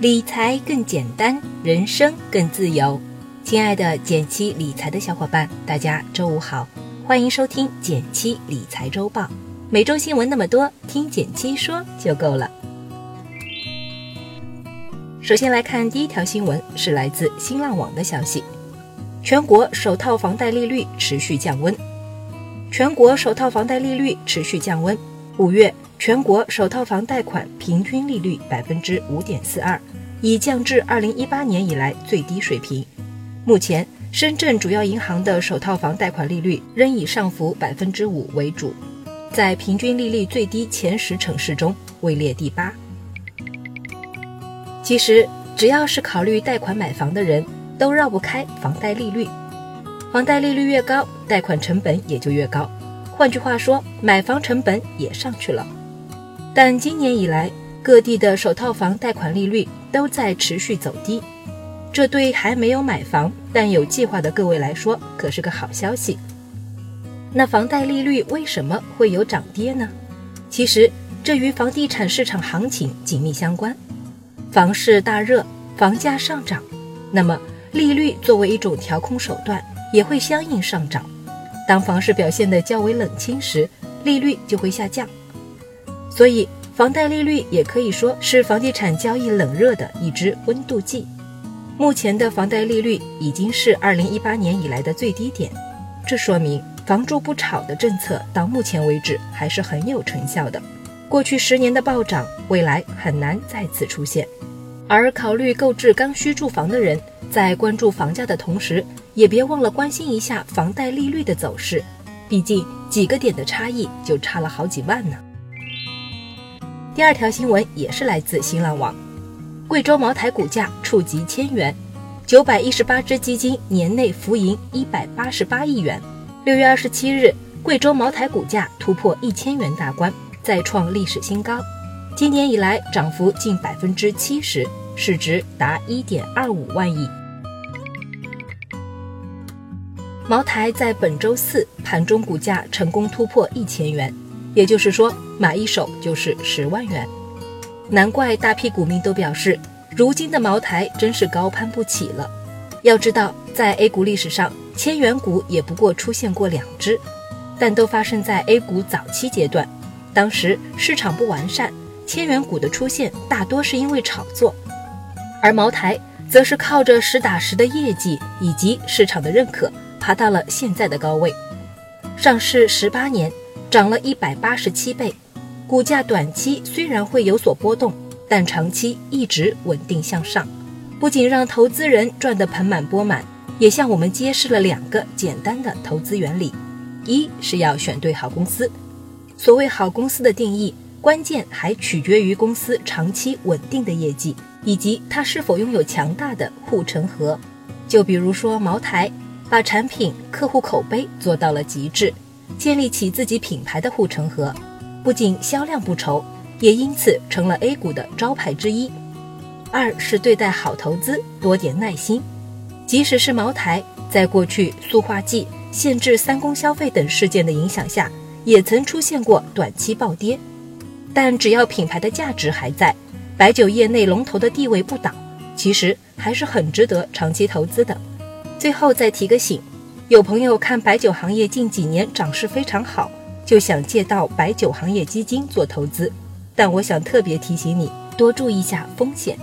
理财更简单，人生更自由。亲爱的减七理财的小伙伴，大家周五好，欢迎收听减七理财周报。每周新闻那么多，听减七说就够了。首先来看第一条新闻，是来自新浪网的消息：全国首套房贷利率持续降温。全国首套房贷利率持续降温。五月，全国首套房贷款平均利率百分之五点四二，已降至二零一八年以来最低水平。目前，深圳主要银行的首套房贷款利率仍以上浮百分之五为主，在平均利率最低前十城市中位列第八。其实，只要是考虑贷款买房的人，都绕不开房贷利率。房贷利率越高，贷款成本也就越高。换句话说，买房成本也上去了。但今年以来，各地的首套房贷款利率都在持续走低，这对还没有买房但有计划的各位来说可是个好消息。那房贷利率为什么会有涨跌呢？其实这与房地产市场行情紧密相关。房市大热，房价上涨，那么利率作为一种调控手段。也会相应上涨。当房市表现得较为冷清时，利率就会下降。所以，房贷利率也可以说是房地产交易冷热的一支温度计。目前的房贷利率已经是2018年以来的最低点，这说明“房住不炒”的政策到目前为止还是很有成效的。过去十年的暴涨，未来很难再次出现。而考虑购置刚需住房的人，在关注房价的同时，也别忘了关心一下房贷利率的走势，毕竟几个点的差异就差了好几万呢。第二条新闻也是来自新浪网，贵州茅台股价触及千元，九百一十八只基金年内浮盈一百八十八亿元。六月二十七日，贵州茅台股价突破一千元大关，再创历史新高。今年以来涨幅近百分之七十，市值达一点二五万亿。茅台在本周四盘中股价成功突破一千元，也就是说买一手就是十万元。难怪大批股民都表示，如今的茅台真是高攀不起了。要知道，在 A 股历史上，千元股也不过出现过两只，但都发生在 A 股早期阶段，当时市场不完善。千元股的出现大多是因为炒作，而茅台则是靠着实打实的业绩以及市场的认可，爬到了现在的高位。上市十八年，涨了一百八十七倍，股价短期虽然会有所波动，但长期一直稳定向上，不仅让投资人赚得盆满钵满，也向我们揭示了两个简单的投资原理：一是要选对好公司。所谓好公司的定义。关键还取决于公司长期稳定的业绩，以及它是否拥有强大的护城河。就比如说茅台，把产品、客户口碑做到了极致，建立起自己品牌的护城河，不仅销量不愁，也因此成了 A 股的招牌之一。二是对待好投资多点耐心，即使是茅台，在过去塑化剂、限制三公消费等事件的影响下，也曾出现过短期暴跌。但只要品牌的价值还在，白酒业内龙头的地位不倒，其实还是很值得长期投资的。最后再提个醒，有朋友看白酒行业近几年涨势非常好，就想借到白酒行业基金做投资，但我想特别提醒你，多注意一下风险。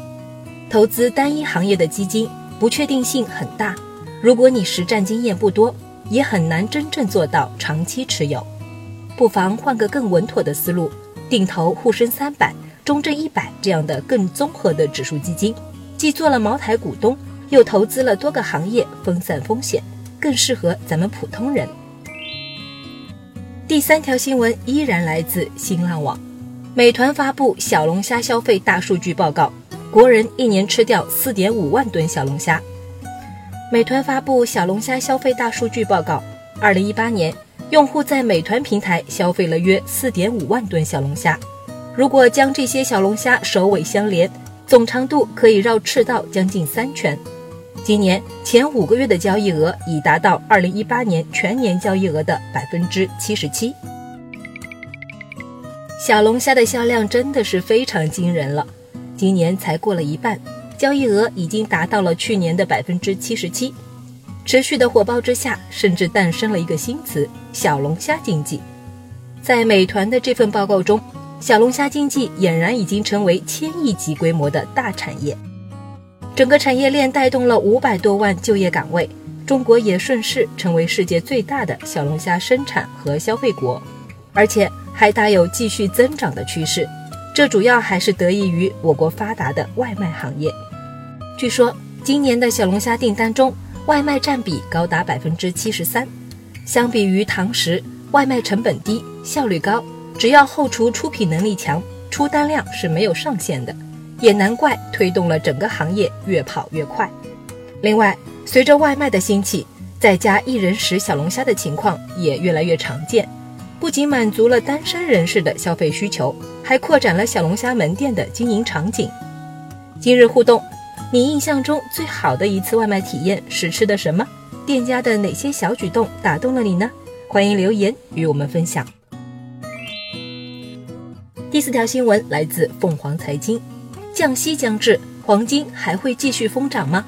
投资单一行业的基金不确定性很大，如果你实战经验不多，也很难真正做到长期持有，不妨换个更稳妥的思路。定投沪深三百、中证一百这样的更综合的指数基金，既做了茅台股东，又投资了多个行业，分散风险，更适合咱们普通人。第三条新闻依然来自新浪网，美团发布小龙虾消费大数据报告，国人一年吃掉四点五万吨小龙虾。美团发布小龙虾消费大数据报告，二零一八年。用户在美团平台消费了约四点五万吨小龙虾，如果将这些小龙虾首尾相连，总长度可以绕赤道将近三圈。今年前五个月的交易额已达到二零一八年全年交易额的百分之七十七。小龙虾的销量真的是非常惊人了，今年才过了一半，交易额已经达到了去年的百分之七十七。持续的火爆之下，甚至诞生了一个新词“小龙虾经济”。在美团的这份报告中，小龙虾经济俨然已经成为千亿级规模的大产业。整个产业链带动了五百多万就业岗位，中国也顺势成为世界最大的小龙虾生产和消费国，而且还大有继续增长的趋势。这主要还是得益于我国发达的外卖行业。据说今年的小龙虾订单中，外卖占比高达百分之七十三。相比于堂食，外卖成本低，效率高，只要后厨出品能力强，出单量是没有上限的。也难怪推动了整个行业越跑越快。另外，随着外卖的兴起，在家一人食小龙虾的情况也越来越常见。不仅满足了单身人士的消费需求，还扩展了小龙虾门店的经营场景。今日互动，你印象中最好的一次外卖体验是吃的什么？店家的哪些小举动打动了你呢？欢迎留言与我们分享。第四条新闻来自凤凰财经。降息将至，黄金还会继续疯涨吗？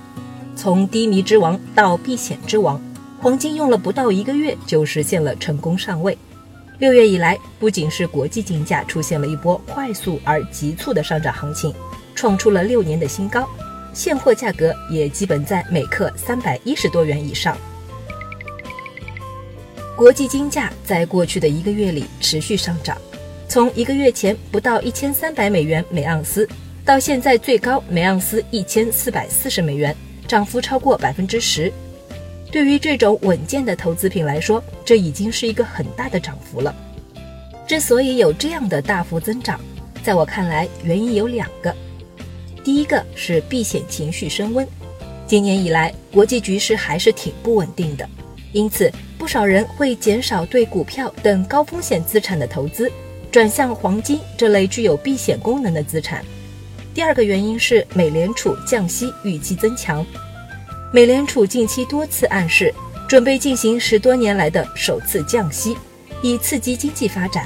从低迷之王到避险之王，黄金用了不到一个月就实现了成功上位。六月以来，不仅是国际金价出现了一波快速而急促的上涨行情，创出了六年的新高，现货价格也基本在每克三百一十多元以上。国际金价在过去的一个月里持续上涨，从一个月前不到一千三百美元每盎司。到现在最高每盎司一千四百四十美元，涨幅超过百分之十。对于这种稳健的投资品来说，这已经是一个很大的涨幅了。之所以有这样的大幅增长，在我看来原因有两个。第一个是避险情绪升温，今年以来国际局势还是挺不稳定的，因此不少人会减少对股票等高风险资产的投资，转向黄金这类具有避险功能的资产。第二个原因是美联储降息预期增强，美联储近期多次暗示准备进行十多年来的首次降息，以刺激经济发展。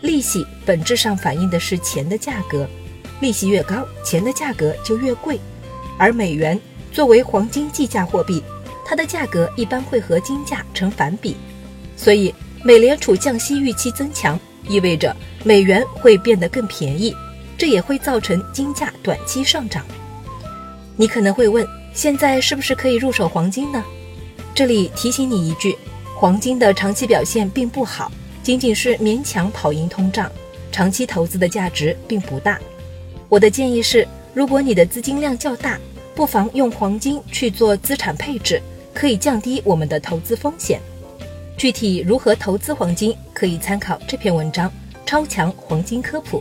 利息本质上反映的是钱的价格，利息越高，钱的价格就越贵。而美元作为黄金计价货币，它的价格一般会和金价成反比，所以美联储降息预期增强，意味着美元会变得更便宜。这也会造成金价短期上涨。你可能会问，现在是不是可以入手黄金呢？这里提醒你一句，黄金的长期表现并不好，仅仅是勉强跑赢通胀，长期投资的价值并不大。我的建议是，如果你的资金量较大，不妨用黄金去做资产配置，可以降低我们的投资风险。具体如何投资黄金，可以参考这篇文章《超强黄金科普》。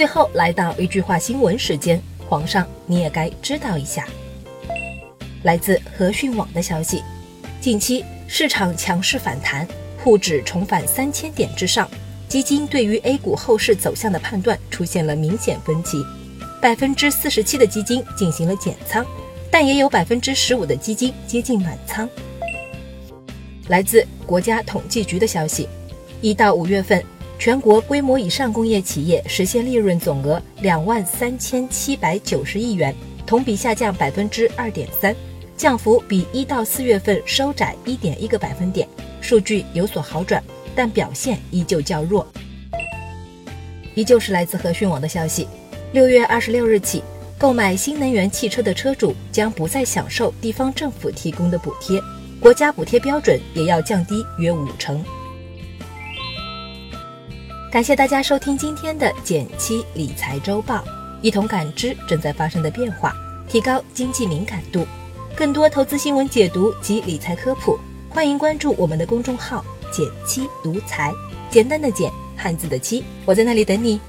最后来到一句话新闻时间，皇上你也该知道一下。来自和讯网的消息，近期市场强势反弹，沪指重返三千点之上，基金对于 A 股后市走向的判断出现了明显分歧。百分之四十七的基金进行了减仓，但也有百分之十五的基金接近满仓。来自国家统计局的消息，一到五月份。全国规模以上工业企业实现利润总额两万三千七百九十亿元，同比下降百分之二点三，降幅比一到四月份收窄一点一个百分点，数据有所好转，但表现依旧较弱。依旧是来自和讯网的消息，六月二十六日起，购买新能源汽车的车主将不再享受地方政府提供的补贴，国家补贴标准也要降低约五成。感谢大家收听今天的减七理财周报，一同感知正在发生的变化，提高经济敏感度。更多投资新闻解读及理财科普，欢迎关注我们的公众号“减七独裁”，简单的简，汉字的七，我在那里等你。